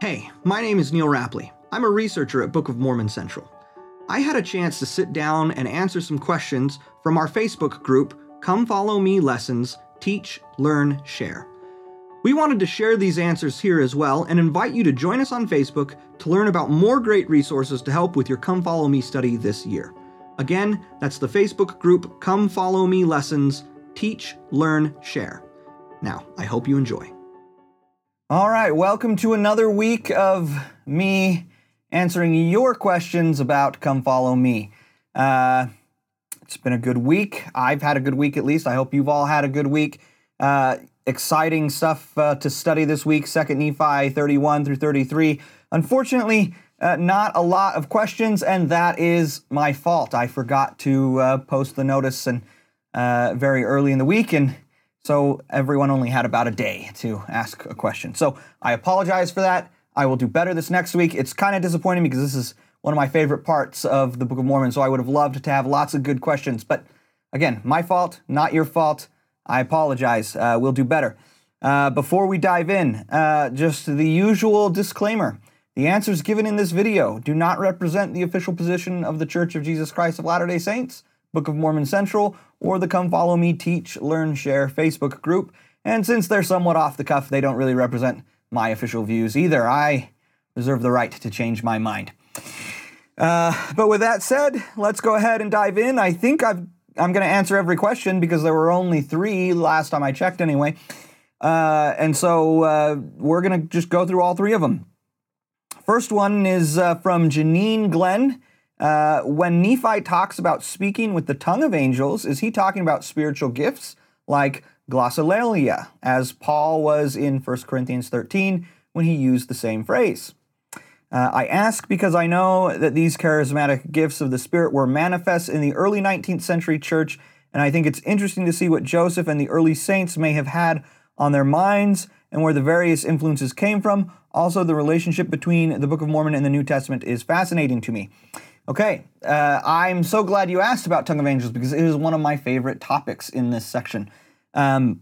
Hey, my name is Neal Rappleye. I'm a researcher at Book of Mormon Central. I had a chance to sit down and answer some questions from our Facebook group, Come Follow Me Lessons Teach, Learn, Share. We wanted to share these answers here as well and invite you to join us on Facebook to learn about more great resources to help with your Come Follow Me study this year. Again, that's the Facebook group Come Follow Me Lessons Teach, Learn, Share. Now, I hope you enjoy. All right, welcome to another week of me answering your questions about Come Follow Me. Uh, it's been a good week. I've had a good week at least. I hope you've all had a good week. Uh, exciting stuff uh, to study this week, 2nd Nephi 31 through 33. Unfortunately, uh, not a lot of questions, and that is my fault. I forgot to uh, post the notice and uh, very early in the week, and so everyone only had about a day to ask a question. So I apologize for that. I will do better this next week. It's kind of disappointing because this is one of my favorite parts of the Book of Mormon, so I would have loved to have lots of good questions. But again, my fault, not your fault. I apologize. Uh, we'll do better. Uh, before we dive in, uh, just the usual disclaimer. The answers given in this video do not represent the official position of the Church of Jesus Christ of Latter day Saints, Book of Mormon Central, or the Come Follow Me Teach, Learn, Share Facebook group. And since they're somewhat off the cuff, they don't really represent my official views either. I reserve the right to change my mind. Uh, but with that said, let's go ahead and dive in. I think I've, I'm going to answer every question because there were only three last time I checked, anyway. Uh, and so uh, we're going to just go through all three of them. First one is uh, from Janine Glenn. Uh, when Nephi talks about speaking with the tongue of angels, is he talking about spiritual gifts like glossolalia, as Paul was in 1 Corinthians 13 when he used the same phrase? Uh, I ask because I know that these charismatic gifts of the Spirit were manifest in the early 19th century church, and I think it's interesting to see what Joseph and the early saints may have had on their minds and where the various influences came from. Also, the relationship between the Book of Mormon and the New Testament is fascinating to me. Okay, uh, I'm so glad you asked about Tongue of Angels because it is one of my favorite topics in this section. Um,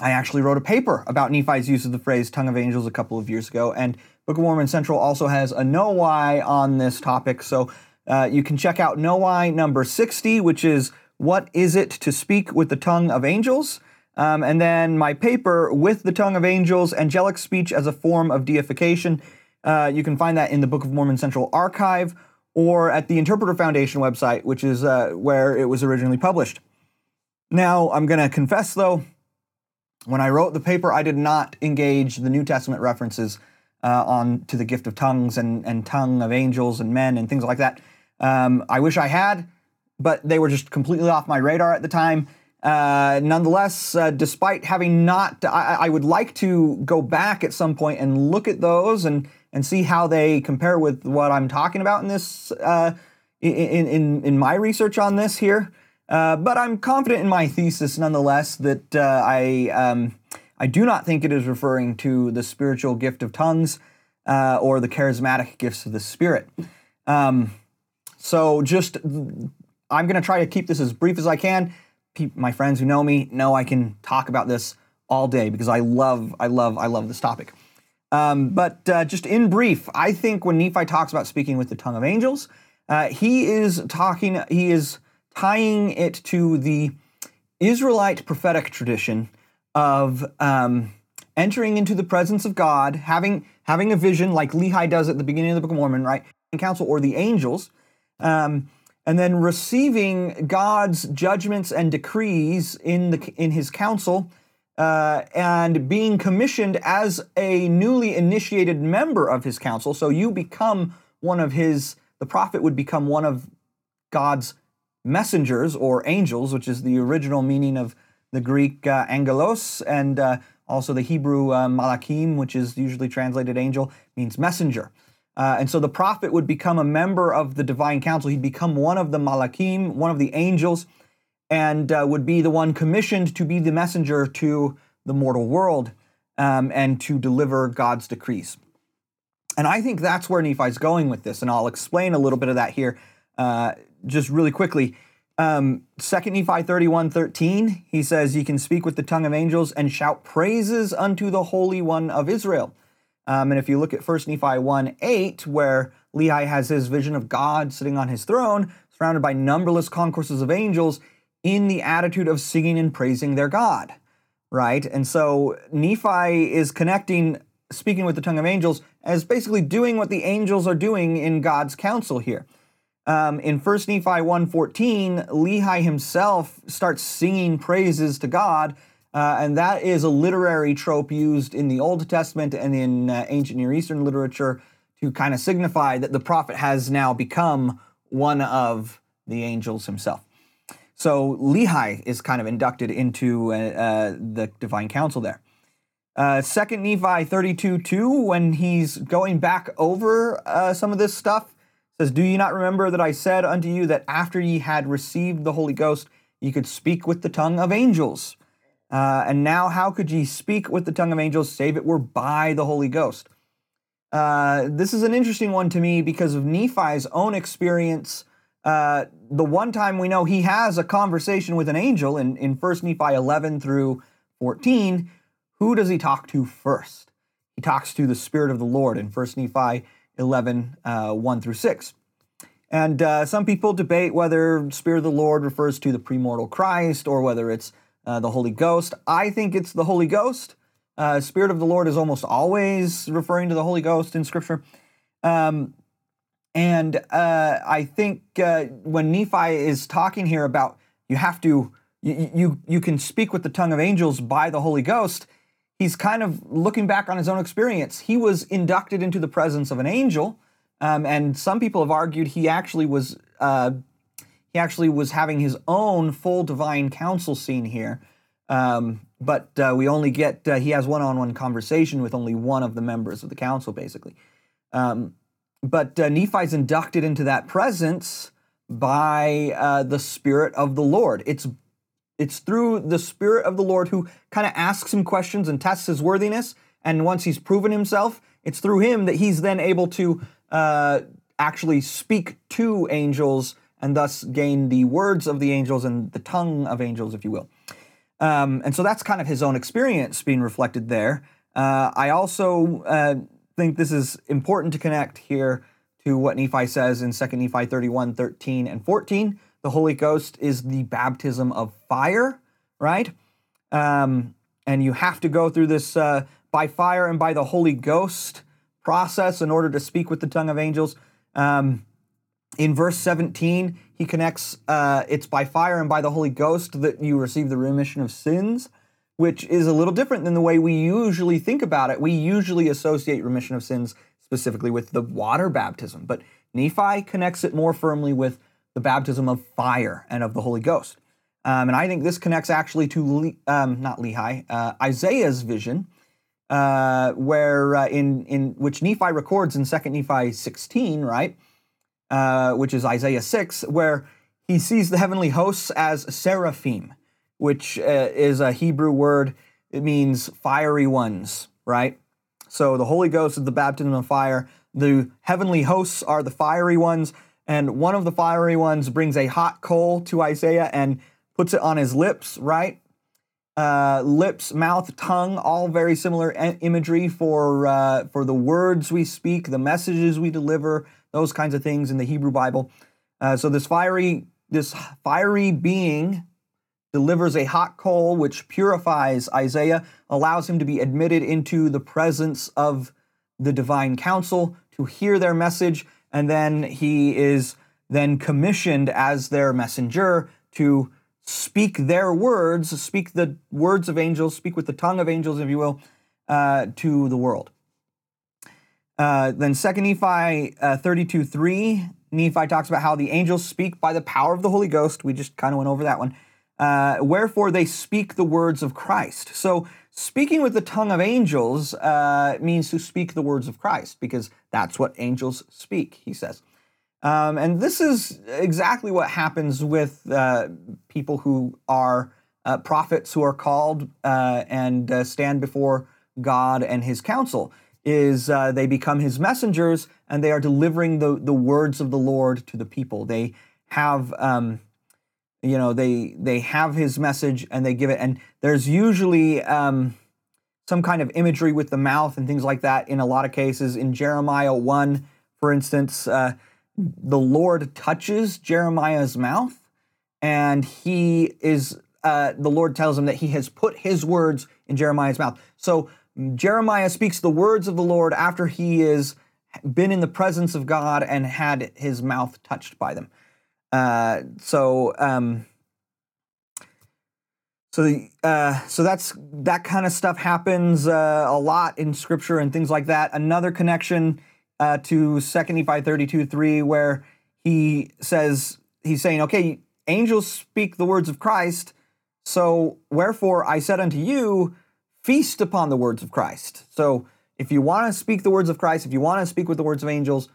I actually wrote a paper about Nephi's use of the phrase tongue of angels a couple of years ago, and Book of Mormon Central also has a KnowWhy on this topic. So uh, you can check out KnowWhy number 60, which is What is it to speak with the tongue of angels? Um, and then my paper, With the Tongue of Angels Angelic Speech as a Form of Deification. Uh, you can find that in the Book of Mormon Central archive or at the Interpreter Foundation website, which is uh, where it was originally published. Now, I'm going to confess though, when I wrote the paper, I did not engage the New Testament references uh, on to the gift of tongues and, and tongue of angels and men and things like that. Um, I wish I had, but they were just completely off my radar at the time. Uh, nonetheless, uh, despite having not, I, I, would like to go back at some point and look at those and and see how they compare with what I'm talking about in this uh, in, in in my research on this here. Uh, but I'm confident in my thesis nonetheless that uh, I um, I do not think it is referring to the spiritual gift of tongues uh, or the charismatic gifts of the Spirit. Um, so just I'm going to try to keep this as brief as I can. my friends who know me know I can talk about this all day because I love I love I love this topic. Um, but uh, just in brief, I think when Nephi talks about speaking with the tongue of angels, uh, he is talking, he is tying it to the Israelite prophetic tradition of um, entering into the presence of God, having having a vision like Lehi does at the beginning of the Book of Mormon, right? In council or the angels, um, and then receiving God's judgments and decrees in the in His council uh, and being commissioned as a newly initiated member of his council. So you become one of his, the prophet would become one of God's messengers or angels, which is the original meaning of the Greek uh, angelos and uh, also the Hebrew uh, malakim, which is usually translated angel, means messenger. Uh, and so the prophet would become a member of the divine council. He'd become one of the malakim, one of the angels and uh, would be the one commissioned to be the messenger to the mortal world um, and to deliver God's decrees. And I think that's where Nephi's going with this, and I'll explain a little bit of that here uh, just really quickly. Um, 2 Nephi 31 13, he says, Ye can speak with the tongue of angels and shout praises unto the Holy One of Israel. Um, and if you look at 1 Nephi 1 8, where Lehi has his vision of God sitting on his throne, surrounded by numberless concourses of angels, in the attitude of singing and praising their God, right? And so Nephi is connecting speaking with the tongue of angels as basically doing what the angels are doing in God's council here. Um, in 1 Nephi 1.14, Lehi himself starts singing praises to God, uh, and that is a literary trope used in the Old Testament and in uh, ancient Near Eastern literature to kind of signify that the prophet has now become one of the angels himself. So Lehi is kind of inducted into uh, uh the divine council there. Uh, Second Nephi 32 2, when he's going back over uh, some of this stuff, says, Do you not remember that I said unto you that after ye had received the Holy Ghost, ye could speak with the tongue of angels? And now, how could ye speak with the tongue of angels, save it were by the Holy Ghost? Uh, this is an interesting one to me because of Nephi's own experience. Uh, the one time we know he has a conversation with an angel in, in 1 Nephi 11 through 14, who does he talk to first? He talks to the Spirit of the Lord in 1 Nephi 11, uh, 1 through 6. And uh, some people debate whether Spirit of the Lord refers to the premortal Christ or whether it's uh, the Holy Ghost. I think it's the Holy Ghost. Uh, Spirit of the Lord is almost always referring to the Holy Ghost in Scripture. Um, and uh, I think uh, when Nephi is talking here about you have to, you, you, you can speak with the tongue of angels by the Holy Ghost, he's kind of looking back on his own experience. He was inducted into the presence of an angel, um, and some people have argued he actually was uh, he actually was having his own full divine council scene here. Um, but uh, we only get uh, he has one-on-one conversation with only one of the members of the council, basically. Um, but uh, Nephi's inducted into that presence by uh, the Spirit of the Lord. It's it's through the Spirit of the Lord who kind of asks him questions and tests his worthiness. And once he's proven himself, it's through him that he's then able to uh, actually speak to angels and thus gain the words of the angels and the tongue of angels, if you will. Um, and so that's kind of his own experience being reflected there. Uh, I also uh, think this is important to connect here to what Nephi says in 2 Nephi 31, 13, and 14 the Holy Ghost is the baptism of fire, right? Um, and you have to go through this uh, by fire and by the Holy Ghost process in order to speak with the tongue of angels. Um, in verse 17, he connects uh, it's by fire and by the Holy Ghost that you receive the remission of sins, which is a little different than the way we usually think about it. We usually associate remission of sins specifically with the water baptism, but Nephi connects it more firmly with the baptism of fire and of the Holy Ghost. Um, and I think this connects actually to Le- um, not Lehi, uh, Isaiah's vision, uh, where uh, in in which Nephi records in Second Nephi 16, right, uh, which is Isaiah 6, where he sees the heavenly hosts as seraphim, which uh, is a Hebrew word. It means fiery ones, right? So the Holy Ghost is the baptism of fire. The heavenly hosts are the fiery ones and one of the fiery ones brings a hot coal to Isaiah and puts it on his lips, right? Uh, lips, mouth, tongue, all very similar imagery for uh, for the words we speak, the messages we deliver, those kinds of things in the Hebrew Bible. Uh, so this fiery this fiery being delivers a hot coal which purifies Isaiah, allows him to be admitted into the presence of the divine council to hear their message and then he is then commissioned as their messenger to speak their words, speak the words of angels, speak with the tongue of angels, if you will, uh, to the world. Uh, then 2 Nephi uh, 32 3, Nephi talks about how the angels speak by the power of the Holy Ghost. We just kind of went over that one. Uh, wherefore they speak the words of Christ. So Speaking with the tongue of angels uh, means to speak the words of Christ, because that's what angels speak, he says. Um, and this is exactly what happens with uh, people who are uh, prophets who are called uh, and uh, stand before God and his council is they become his messengers and they are delivering the, the words of the Lord to the people. They have um, you know they they have his message and they give it and there's usually um, some kind of imagery with the mouth and things like that in a lot of cases. In Jeremiah 1, for instance, uh, the Lord touches Jeremiah's mouth and he is, uh, the Lord tells him that he has put his words in Jeremiah's mouth. So Jeremiah speaks the words of the Lord after he has been in the presence of God and had his mouth touched by them. Uh, so, um, so, uh, so that's that kind of stuff happens uh, a lot in Scripture and things like that. Another connection uh, to Second Nephi thirty-two three, where he says he's saying, "Okay, angels speak the words of Christ, so wherefore I said unto you, feast upon the words of Christ." So, if you want to speak the words of Christ, if you want to speak with the words of angels,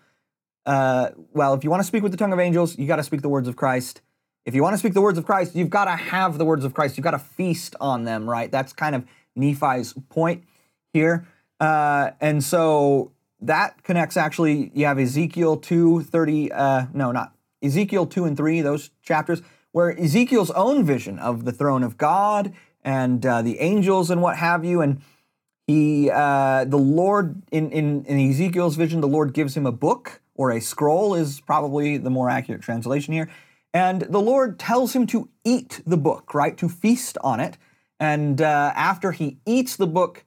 uh, well, if you want to speak with the tongue of angels, you got to speak the words of Christ. If you want to speak the words of Christ, you've got to have the words of Christ. You've got to feast on them, right? That's kind of Nephi's point here. Uh, and so that connects actually, you have Ezekiel 2, 30, uh, no, not Ezekiel 2 and 3, those chapters, where Ezekiel's own vision of the throne of God and uh, the angels and what have you, and he, uh, the Lord, in, in, in Ezekiel's vision, the Lord gives him a book or a scroll, is probably the more accurate translation here. And the Lord tells him to eat the book, right? To feast on it. And uh, after he eats the book,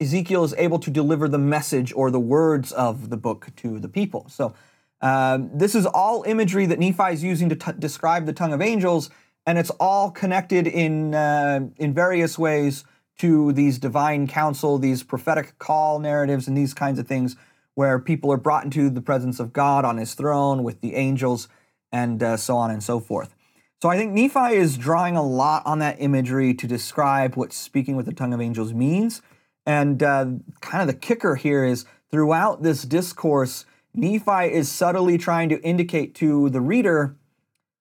Ezekiel is able to deliver the message or the words of the book to the people. So uh, this is all imagery that Nephi is using to t- describe the tongue of angels, and it's all connected in uh, in various ways to these divine council, these prophetic call narratives, and these kinds of things, where people are brought into the presence of God on His throne with the angels and uh, so on and so forth. So I think Nephi is drawing a lot on that imagery to describe what speaking with the tongue of angels means. And uh, kind of the kicker here is throughout this discourse, Nephi is subtly trying to indicate to the reader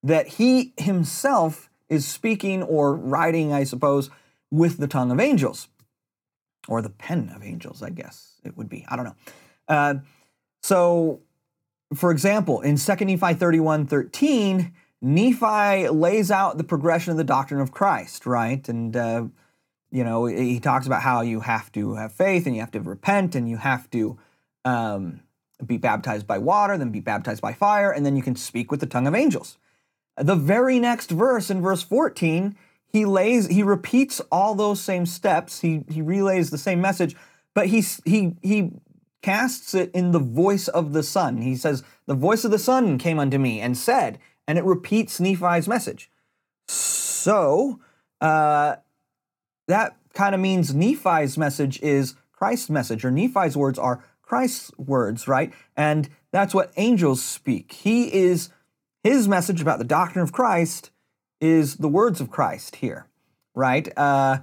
that he himself is speaking or writing, I suppose, with the tongue of angels, or the pen of angels, I guess it would be. I don't know. Uh, so for example, in 2 Nephi 31 13, Nephi lays out the progression of the doctrine of Christ, right? And, uh, you know, he talks about how you have to have faith and you have to repent and you have to um, be baptized by water, then be baptized by fire, and then you can speak with the tongue of angels. The very next verse, in verse 14, he lays, he repeats all those same steps. He he relays the same message, but he he he casts it in the voice of the Son. He says, The voice of the Son came unto me and said, and it repeats Nephi's message. So, uh, that kind of means Nephi's message is Christ's message, or Nephi's words are Christ's words, right? And that's what angels speak. He is, his message about the doctrine of Christ is the words of Christ here, right? Uh,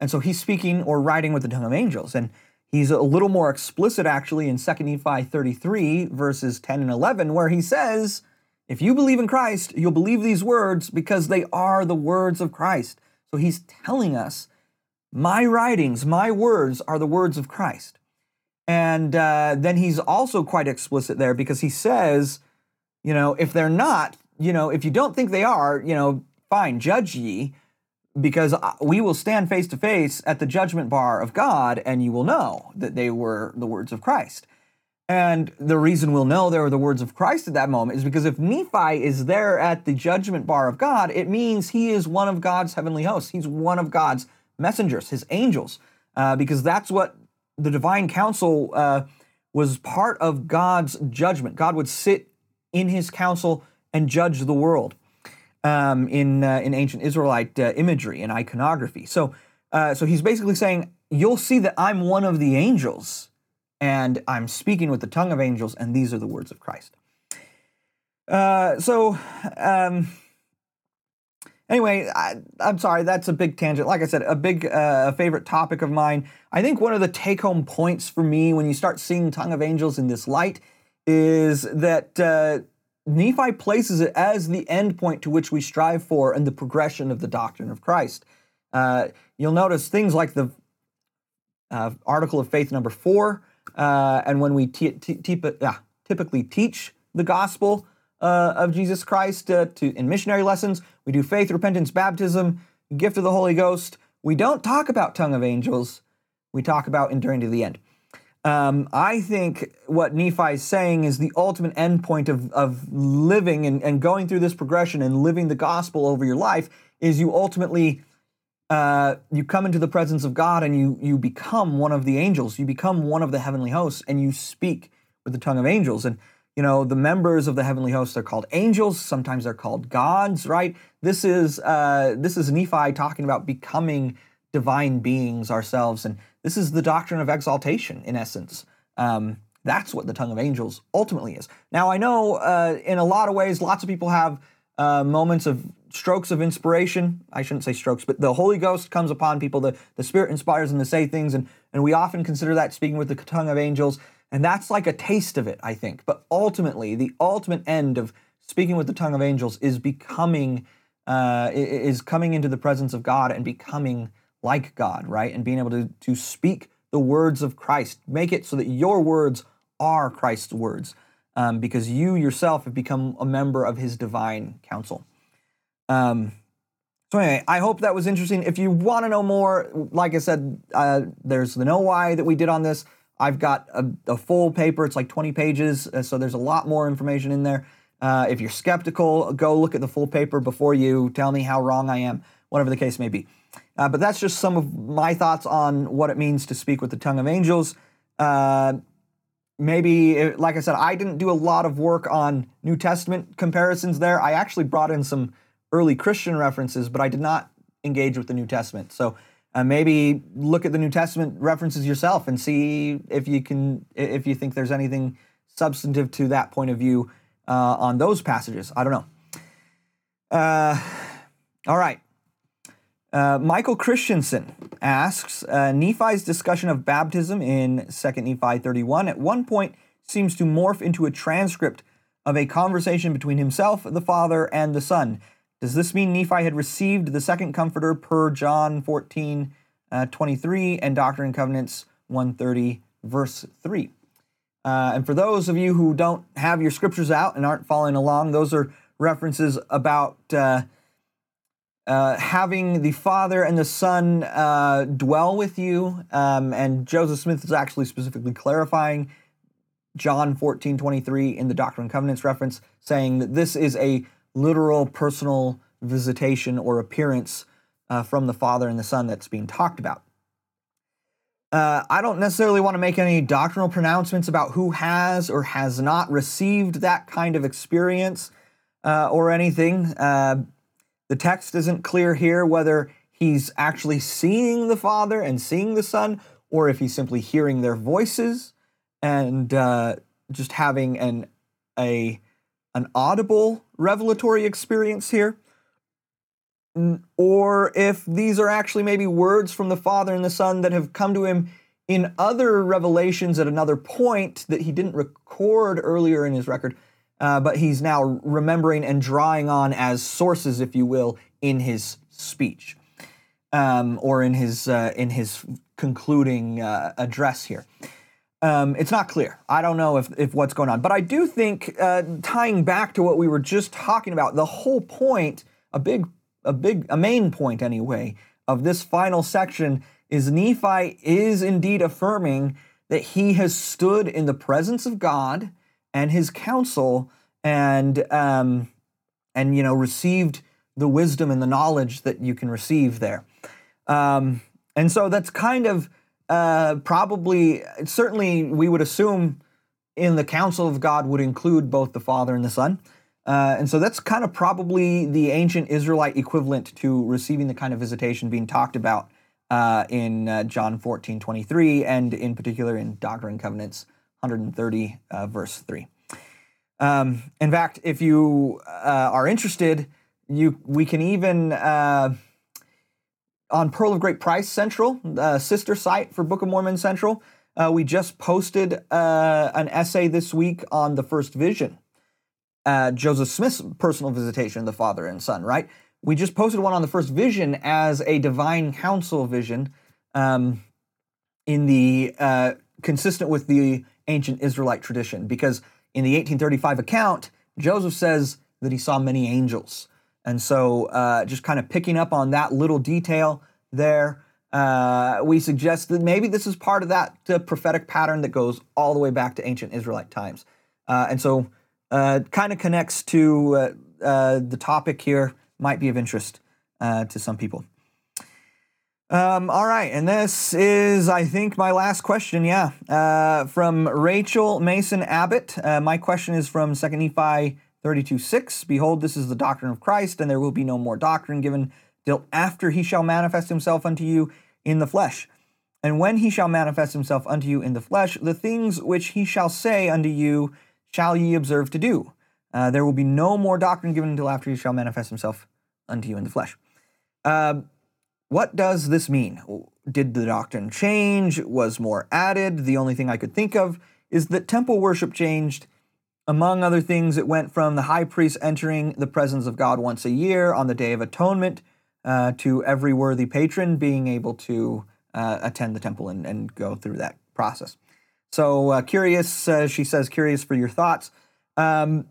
and so he's speaking or writing with the tongue of angels. And He's a little more explicit actually in 2 Nephi 33, verses 10 and 11, where he says, If you believe in Christ, you'll believe these words because they are the words of Christ. So he's telling us, My writings, my words are the words of Christ. And uh, then he's also quite explicit there because he says, you know, if they're not, you know, if you don't think they are, you know, fine, judge ye because uh, we will stand face to face at the judgment bar of God, and you will know that they were the words of Christ. And the reason we'll know they were the words of Christ at that moment is because if Nephi is there at the judgment bar of God, it means he is one of God's heavenly hosts. He's one of God's messengers, his angels, uh, because that's what the divine council uh, was part of God's judgment. God would sit in his council and judge the world um, in uh, in ancient Israelite uh, imagery and iconography. So uh, so he's basically saying you'll see that I'm one of the angels, and I'm speaking with the tongue of angels, and these are the words of Christ. Uh, so. Um, anyway, I, am sorry, that's a big tangent. Like I said, a big uh, favorite topic of mine. I think one of the take home points for me when you start seeing Tongue of Angels in this light is that uh, Nephi places it as the end point to which we strive for and the progression of the doctrine of Christ. Uh, you'll notice things like the uh, article of faith number four, uh, and when we t- t- t- typically teach the gospel uh, of Jesus Christ uh, to in missionary lessons, we do faith, repentance, baptism, gift of the Holy Ghost. We don't talk about tongue of angels, we talk about enduring to the end. Um, I think what Nephi is saying is the ultimate endpoint of, of living and, and going through this progression and living the gospel over your life is you ultimately uh, you come into the presence of God and you you become one of the angels. You become one of the heavenly hosts and you speak with the tongue of angels. And you know the members of the heavenly hosts are called angels. Sometimes they're called gods. Right? This is uh, this is Nephi talking about becoming divine beings ourselves and this is the doctrine of exaltation, in essence. Um, that's what the tongue of angels ultimately is. Now, I know uh, in a lot of ways, lots of people have uh, moments of strokes of inspiration. I shouldn't say strokes, but the Holy Ghost comes upon people. The, the Spirit inspires them to say things, and, and we often consider that speaking with the tongue of angels. And that's like a taste of it, I think. But ultimately, the ultimate end of speaking with the tongue of angels is becoming, uh, is coming into the presence of God and becoming like God, right? And being able to, to speak the words of Christ. Make it so that your words are Christ's words, um, because you yourself have become a member of his divine council. Um, so, anyway, I hope that was interesting. If you want to know more, like I said, uh, there's the KnowWhy that we did on this. I've got a, a full paper, it's like 20 pages, uh, so there's a lot more information in there. Uh, if you're skeptical, go look at the full paper before you tell me how wrong I am, whatever the case may be. Uh, but that's just some of my thoughts on what it means to speak with the tongue of angels. Uh, maybe, like I said, I didn't do a lot of work on New Testament comparisons there. I actually brought in some early Christian references, but I did not engage with the New Testament. So uh, maybe look at the New Testament references yourself and see if you can, if you think there's anything substantive to that point of view uh, on those passages. I don't know. Uh, all right. Uh, Michael Christensen asks uh, Nephi's discussion of baptism in 2 Nephi 31 at one point seems to morph into a transcript of a conversation between himself, the Father, and the Son. Does this mean Nephi had received the second comforter per John 14 uh, 23 and Doctrine and Covenants 130, verse 3? Uh, and for those of you who don't have your scriptures out and aren't following along, those are references about uh, having the Father and the Son uh, dwell with you. Um, and Joseph Smith is actually specifically clarifying John 14 23 in the Doctrine and Covenants reference, saying that this is a literal personal visitation or appearance uh, from the Father and the Son that's being talked about. Uh, I don't necessarily want to make any doctrinal pronouncements about who has or has not received that kind of experience uh, or anything. Uh, the text isn't clear here whether he's actually seeing the Father and seeing the Son, or if he's simply hearing their voices and uh, just having an a an audible revelatory experience here, or if these are actually maybe words from the Father and the Son that have come to him in other revelations at another point that he didn't record earlier in his record uh, but he's now remembering and drawing on as sources, if you will, in his speech um, or in his uh, in his concluding uh, address here. Um, it's not clear. I don't know if, if what's going on, but I do think uh, tying back to what we were just talking about, the whole point, a big, a big, a main point anyway, of this final section is Nephi is indeed affirming that he has stood in the presence of God and his council and um, and you know received the wisdom and the knowledge that you can receive there. Um, and so that's kind of uh, probably certainly we would assume in the council of God would include both the Father and the Son. Uh, and so that's kind of probably the ancient Israelite equivalent to receiving the kind of visitation being talked about uh, in uh, John 14, 23, and in particular in Doctrine and Covenants 130, uh, verse 3. Um, in fact, if you uh, are interested, you we can even uh, on Pearl of Great Price Central, uh, sister site for Book of Mormon Central. Uh, we just posted uh, an essay this week on the first vision, uh, Joseph Smith's personal visitation of the Father and Son. Right? We just posted one on the first vision as a divine council vision, um, in the consistent with the ancient Israelite tradition, because in the 1835 account, Joseph says that he saw many angels. And so, uh, just kind of picking up on that little detail there, Uh, we suggest that maybe this is part of that prophetic pattern that goes all the way back to ancient Israelite times. Uh, and so, uh, kind of connects to uh, the topic here, might be of interest to some people. Um, all right, and this is, I think, my last question. Yeah, uh, from Rachel Mason Abbott. Uh, my question is from Second Nephi 32 6. Behold, this is the doctrine of Christ, and there will be no more doctrine given till after he shall manifest himself unto you in the flesh. And when he shall manifest himself unto you in the flesh, the things which he shall say unto you shall ye observe to do. Uh, there will be no more doctrine given until after he shall manifest himself unto you in the flesh. Uh, what does this mean? Did the doctrine change? Was more added? The only thing I could think of is that temple worship changed. Among other things, it went from the high priest entering the presence of God once a year on the Day of Atonement uh, to every worthy patron being able to uh, attend the temple and, and, go through that process. So, uh, curious, uh, she says, curious for your thoughts. Um,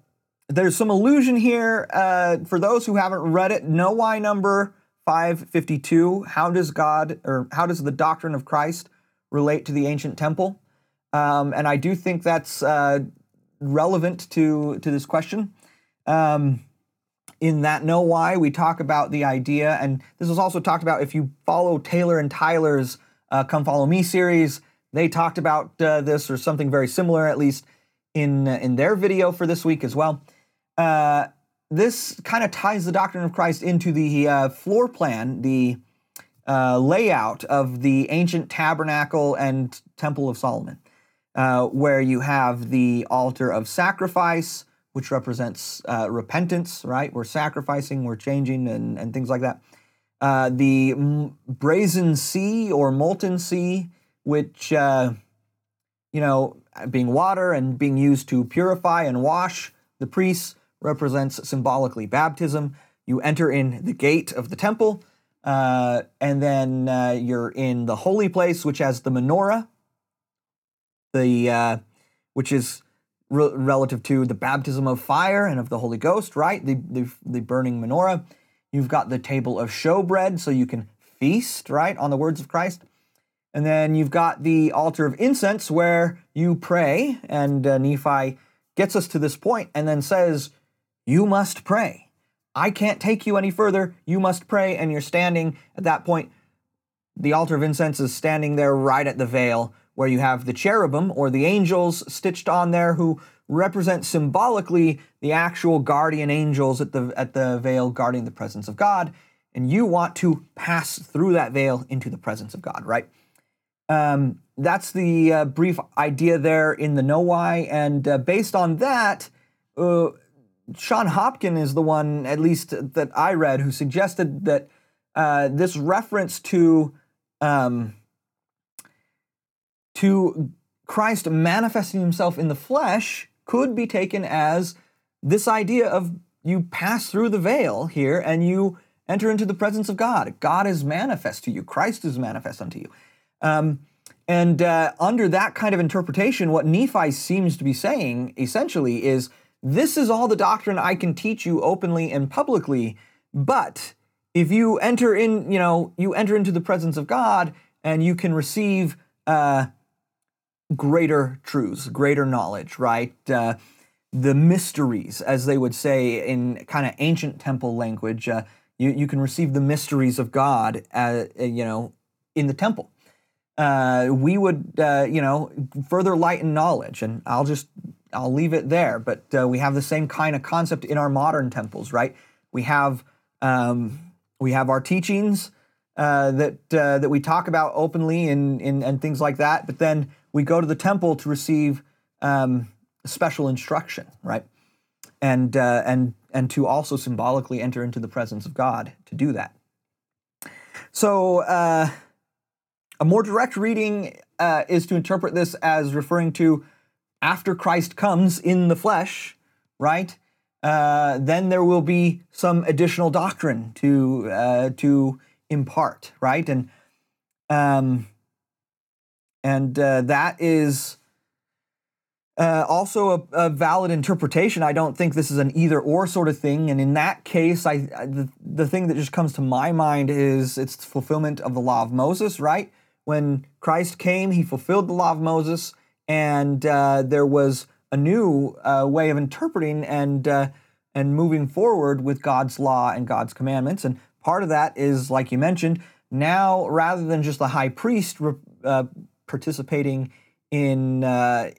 there's some allusion here uh, for those who haven't read it. KnowWhy number 552. How does God or how does the doctrine of Christ relate to the ancient temple? Um, and I do think that's uh, relevant to to this question. Um, in that KnowWhy we talk about the idea and this was also talked about if you follow taylor and tyler's uh, come follow me series they talked about uh, this or something very similar at least in in their video for this week as well uh, this kind of ties the doctrine of christ into the uh, floor plan the uh, layout of the ancient tabernacle and temple of solomon where you have the altar of sacrifice which represents uh, repentance, right? We're sacrificing, we're changing, and, and things like that. Uh, the brazen sea or molten sea, which, uh, you know, being water and being used to purify and wash the priests, represents symbolically baptism. You enter in the gate of the temple, uh, and then uh, you're in the holy place, which has the menorah, the uh, which is re- relative to the baptism of fire and of the Holy Ghost, right? The, the, the burning menorah. You've got the table of showbread, so you can feast, right, on the words of Christ. And then you've got the altar of incense where you pray, and uh, Nephi gets us to this point and then says, You must pray. I can't take you any further. You must pray. And you're standing at that point. The altar of incense is standing there right at the veil where you have the cherubim or the angels stitched on there who represent symbolically the actual guardian angels at the at the veil guarding the presence of God, and you want to pass through that veil into the presence of God, right? Um, that's the uh, brief idea there in the KnowWhy, and uh, based on that, uh, Shon Hopkin is the one, at least that I read, who suggested that uh, this reference to um, to Christ manifesting himself in the flesh could be taken as this idea of you pass through the veil here and you enter into the presence of God. God is manifest to you, Christ is manifest unto you. Um, and uh, under that kind of interpretation, what Nephi seems to be saying essentially is this is all the doctrine I can teach you openly and publicly, but if you enter in, you know, you enter into the presence of God and you can receive uh, greater truths, greater knowledge, right? Uh, the mysteries, as they would say in kind of ancient temple language, uh, you, you can receive the mysteries of God, uh, uh you know, in the temple. Uh, we would, uh, you know, further lighten knowledge, and I'll just I'll leave it there. But we have the same kind of concept in our modern temples, right? We have um, we have our teachings that that we talk about openly and, and and things like that, but then we go to the temple to receive um, special instruction, right? And uh, and and to also symbolically enter into the presence of God to do that. So uh, a more direct reading uh, is to interpret this as referring to after Christ comes in the flesh, right? Uh, then there will be some additional doctrine to uh, to impart, right? And um, and uh, that is uh, also a, a, valid interpretation. I don't think this is an either or sort of thing. And in that case, I, I the, the thing that just comes to my mind is it's fulfillment of the law of Moses, right? When Christ came, he fulfilled the law of Moses, and uh, there was a new uh, way of interpreting and uh, and moving forward with God's law and God's commandments. And part of that is, like you mentioned, now rather than just the high priest uh, participating in uh,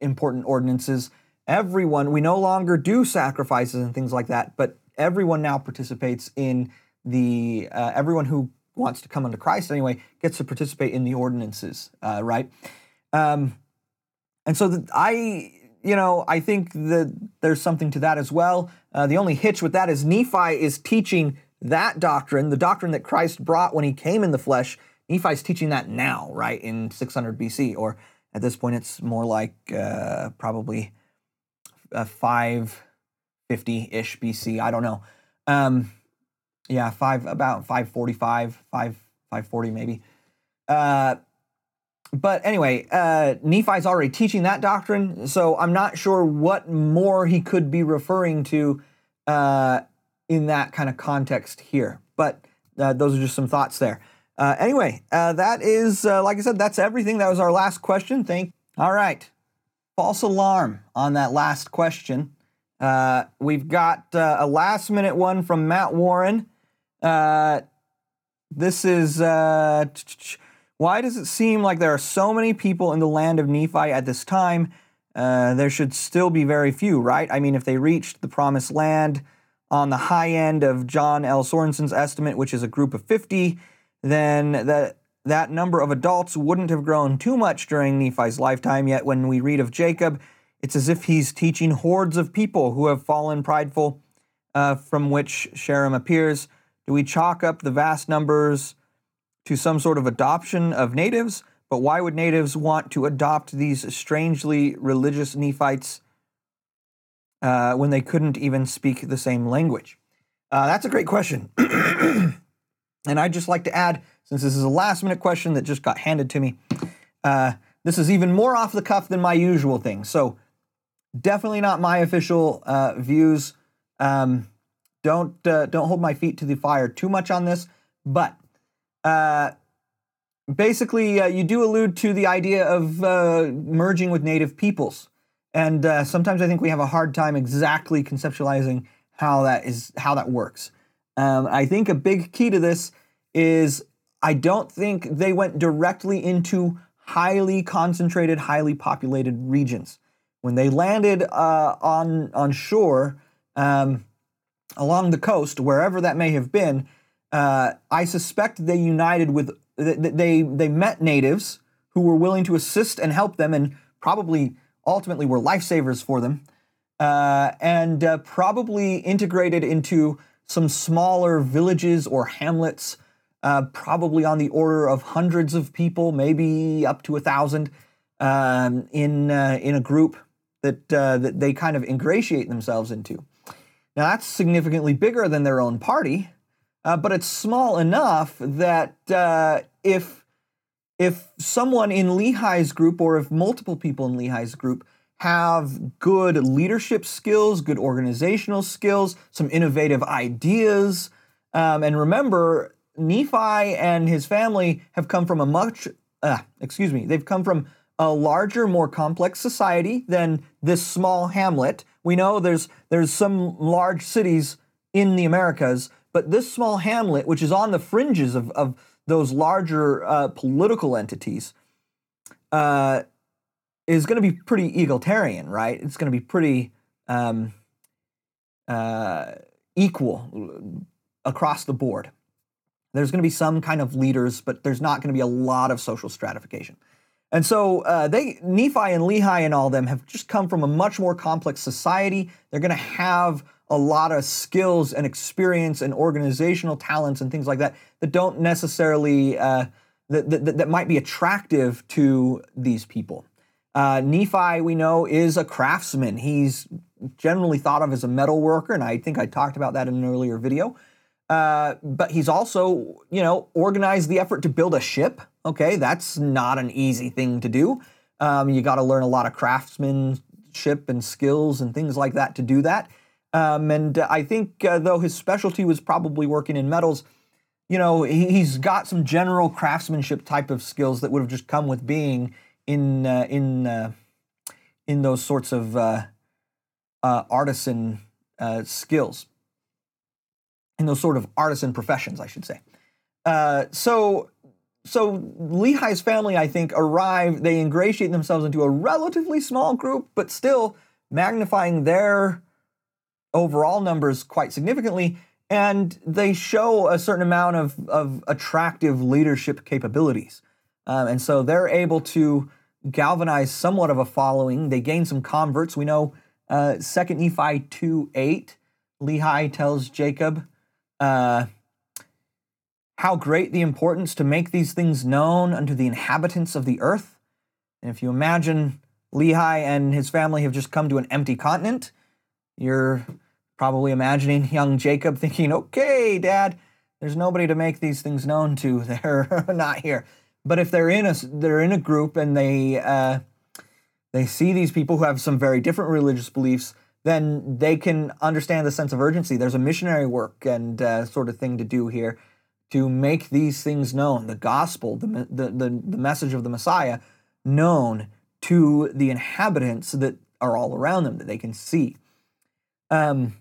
important ordinances. Everyone, we no longer do sacrifices and things like that, but everyone now participates in the, uh, everyone who wants to come unto Christ anyway gets to participate in the ordinances, right? Um, and so that I, you know, I think that there's something to that as well. Uh, the only hitch with that is Nephi is teaching that doctrine, the doctrine that Christ brought when he came in the flesh. Nephi's teaching that now, right, in 600 BC, or at this point, it's more like uh, probably 550 ish BC. I don't know. Um, yeah, five about 545, 5 540 maybe. Uh, but anyway, uh, Nephi's already teaching that doctrine, so I'm not sure what more he could be referring to uh, in that kind of context here. But uh, those are just some thoughts there. Uh, anyway, uh, that is, uh, like I said, that's everything. That was our last question. Thank. All right. False alarm on that last question. We've got a last minute one from Matt Warren. This is why does it seem like there are so many people in the land of Nephi at this time? there should still be very few, right? I mean, if they reached the promised land on the high end of John L. Sorenson's estimate, which is a group of 50, then that that number of adults wouldn't have grown too much during Nephi's lifetime. Yet when we read of Jacob, it's as if he's teaching hordes of people who have fallen prideful, uh, from which Sherem appears. Do we chalk up the vast numbers to some sort of adoption of natives? But why would natives want to adopt these strangely religious Nephites uh, when they couldn't even speak the same language? Uh, that's a great question. And I'd just like to add, since this is a last minute question that just got handed to me, uh, this is even more off the cuff than my usual thing. So definitely not my official uh, views. Um, don't uh, don't hold my feet to the fire too much on this, but uh, basically, uh, you do allude to the idea of uh, merging with native peoples, and sometimes I think we have a hard time exactly conceptualizing how that is how that works. Um, I think a big key to this is I don't think they went directly into highly concentrated, highly populated regions. When they landed uh, on on shore um, along the coast, wherever that may have been, uh, I suspect they united with they they met natives who were willing to assist and help them, and probably ultimately were lifesavers for them, uh, and uh, probably integrated into some smaller villages or hamlets, uh, probably on the order of hundreds of people, maybe up to a thousand, um, in uh, in a group that uh, that they kind of ingratiate themselves into. Now that's significantly bigger than their own party, uh, but it's small enough that uh, if if someone in Lehi's group or if multiple people in Lehi's group have good leadership skills, good organizational skills, some innovative ideas. Um, and remember, Nephi and his family have come from a much, uh, excuse me, they've come from a larger, more complex society than this small hamlet. We know there's there's some large cities in the Americas, but this small hamlet, which is on the fringes of, of those larger uh, political entities, uh, is going to be pretty egalitarian, right? It's going to be pretty um, uh, equal across the board. There's going to be some kind of leaders, but there's not going to be a lot of social stratification. And so uh, they, Nephi and Lehi and all them have just come from a much more complex society. They're going to have a lot of skills and experience and organizational talents and things like that that don't necessarily uh, that, that, that might be attractive to these people. Uh, Nephi, we know, is a craftsman. He's generally thought of as a metal worker, and I think I talked about that in an earlier video. Uh, but he's also, you know, organized the effort to build a ship. Okay, that's not an easy thing to do. Um, you got to learn a lot of craftsmanship and skills and things like that to do that. Um, and uh, I think uh, though his specialty was probably working in metals, you know, he, has got some general craftsmanship type of skills that would have just come with being in uh, in uh, in those sorts of uh, uh, artisan skills, in those sort of artisan professions, I should say. so so Lehi's family, I think, arrive. They ingratiate themselves into a relatively small group, but still magnifying their overall numbers quite significantly, and they show a certain amount of, of attractive leadership capabilities. Um, and so they're able to galvanize somewhat of a following. They gain some converts. We know uh, 2 Nephi 2 8, Lehi tells Jacob uh, how great the importance to make these things known unto the inhabitants of the earth. And if you imagine Lehi and his family have just come to an empty continent, you're probably imagining young Jacob thinking, okay, dad, there's nobody to make these things known to. They're not here. But if they're in a they're in a group and they uh, they see these people who have some very different religious beliefs, then they can understand the sense of urgency. There's a missionary work and uh, sort of thing to do here to make these things known, the gospel, the, the, the, the message of the Messiah known to the inhabitants that are all around them that they can see. Um,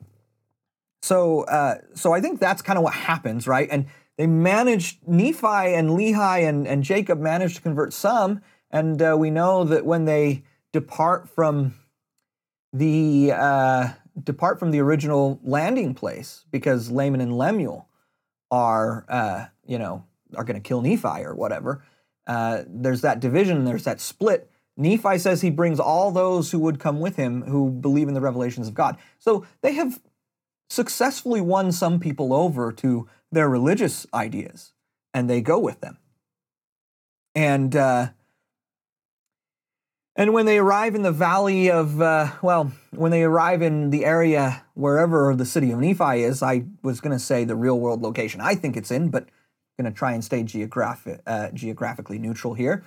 so, uh, so I think that's kind of what happens, right? And they managed Nephi and Lehi and, and Jacob managed to convert some, and uh, we know that when they depart from the uh, depart from the original landing place, because Laman and Lemuel are uh, you know are going to kill Nephi or whatever. Uh, there's that division. There's that split. Nephi says he brings all those who would come with him who believe in the revelations of God. So they have successfully won some people over to their religious ideas, and they go with them. And uh, and when they arrive in the valley of, uh, well, when they arrive in the area wherever the city of Nephi is, I was going to say the real world location I think it's in, but going to try and stay geographic, uh, geographically neutral here.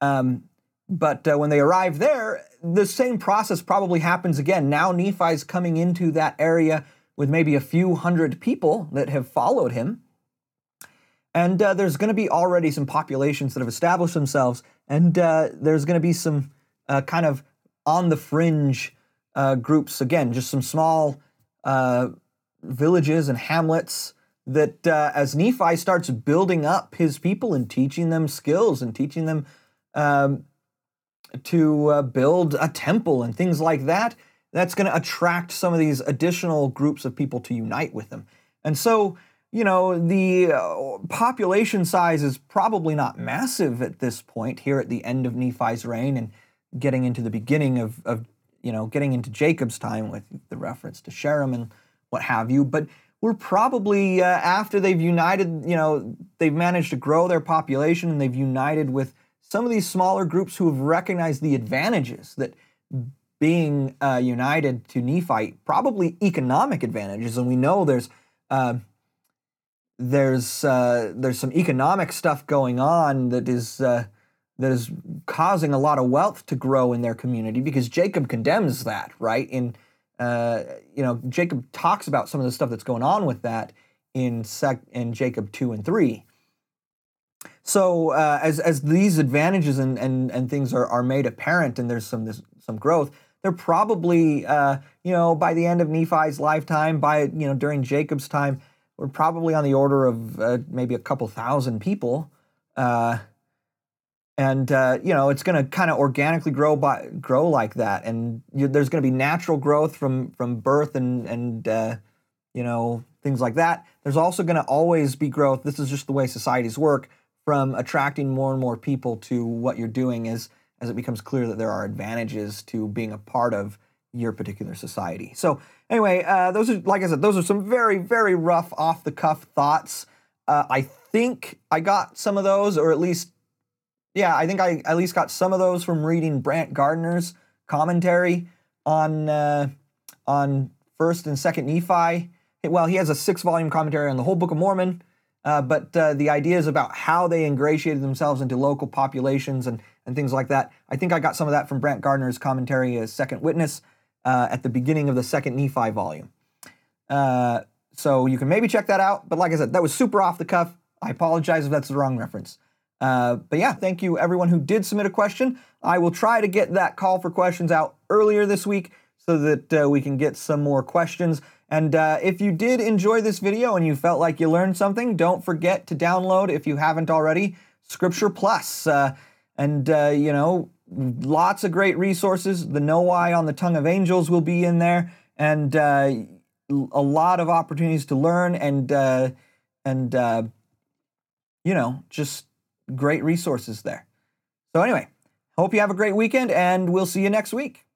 Um, but uh, when they arrive there, the same process probably happens again. Now Nephi's coming into that area with maybe a few hundred people that have followed him. And uh, there's going to be already some populations that have established themselves, and uh, there's going to be some uh, kind of on the fringe uh, groups. Again, just some small uh, villages and hamlets that, uh, as Nephi starts building up his people and teaching them skills and teaching them um, to build a temple and things like that, that's going to attract some of these additional groups of people to unite with them. And so, you know, the uh, population size is probably not massive at this point here at the end of Nephi's reign and getting into the beginning of, of you know, getting into Jacob's time with the reference to Sherem and what have you. But we're probably, uh, after they've united, you know, they've managed to grow their population and they've united with some of these smaller groups who have recognized the advantages that being uh, united to Nephi, probably economic advantages, and we know there's uh, there's uh, there's some economic stuff going on that is uh, that is causing a lot of wealth to grow in their community because Jacob condemns that, right? In uh, you know, Jacob talks about some of the stuff that's going on with that in sec in Jacob two and three. So uh, as as these advantages and, and, and things are, are made apparent and there's some this, some growth, they're probably, uh, you know, by the end of Nephi's lifetime, by, you know, during Jacob's time, we're probably on the order of uh, maybe a couple thousand people. Uh, and, uh, you know, it's going to kind of organically grow by, grow like that. And you, there's going to be natural growth from, from birth and, and uh, you know, things like that. There's also going to always be growth. This is just the way societies work from attracting more and more people to what you're doing is as it becomes clear that there are advantages to being a part of your particular society. So, anyway, uh, those are, like I said, those are some very, very rough, off the cuff thoughts. Uh, I think I got some of those, or at least, yeah, I think I at least got some of those from reading Brant Gardner's commentary on uh, on First and Second Nephi. Well, he has a six volume commentary on the whole Book of Mormon. Uh, but uh, the ideas about how they ingratiated themselves into local populations and and things like that. I think I got some of that from Brant Gardner's commentary as Second Witness uh, at the beginning of the Second Nephi volume. Uh, so you can maybe check that out. But like I said, that was super off the cuff. I apologize if that's the wrong reference. Uh, but yeah, thank you everyone who did submit a question. I will try to get that call for questions out earlier this week so that uh, we can get some more questions. And uh, if you did enjoy this video and you felt like you learned something, don't forget to download, if you haven't already, Scripture Plus. Uh, and, uh, you know, lots of great resources. The KnowWhy on the Tongue of Angels will be in there. And uh, a lot of opportunities to learn and, uh, and you know, just great resources there. So, anyway, hope you have a great weekend, and we'll see you next week.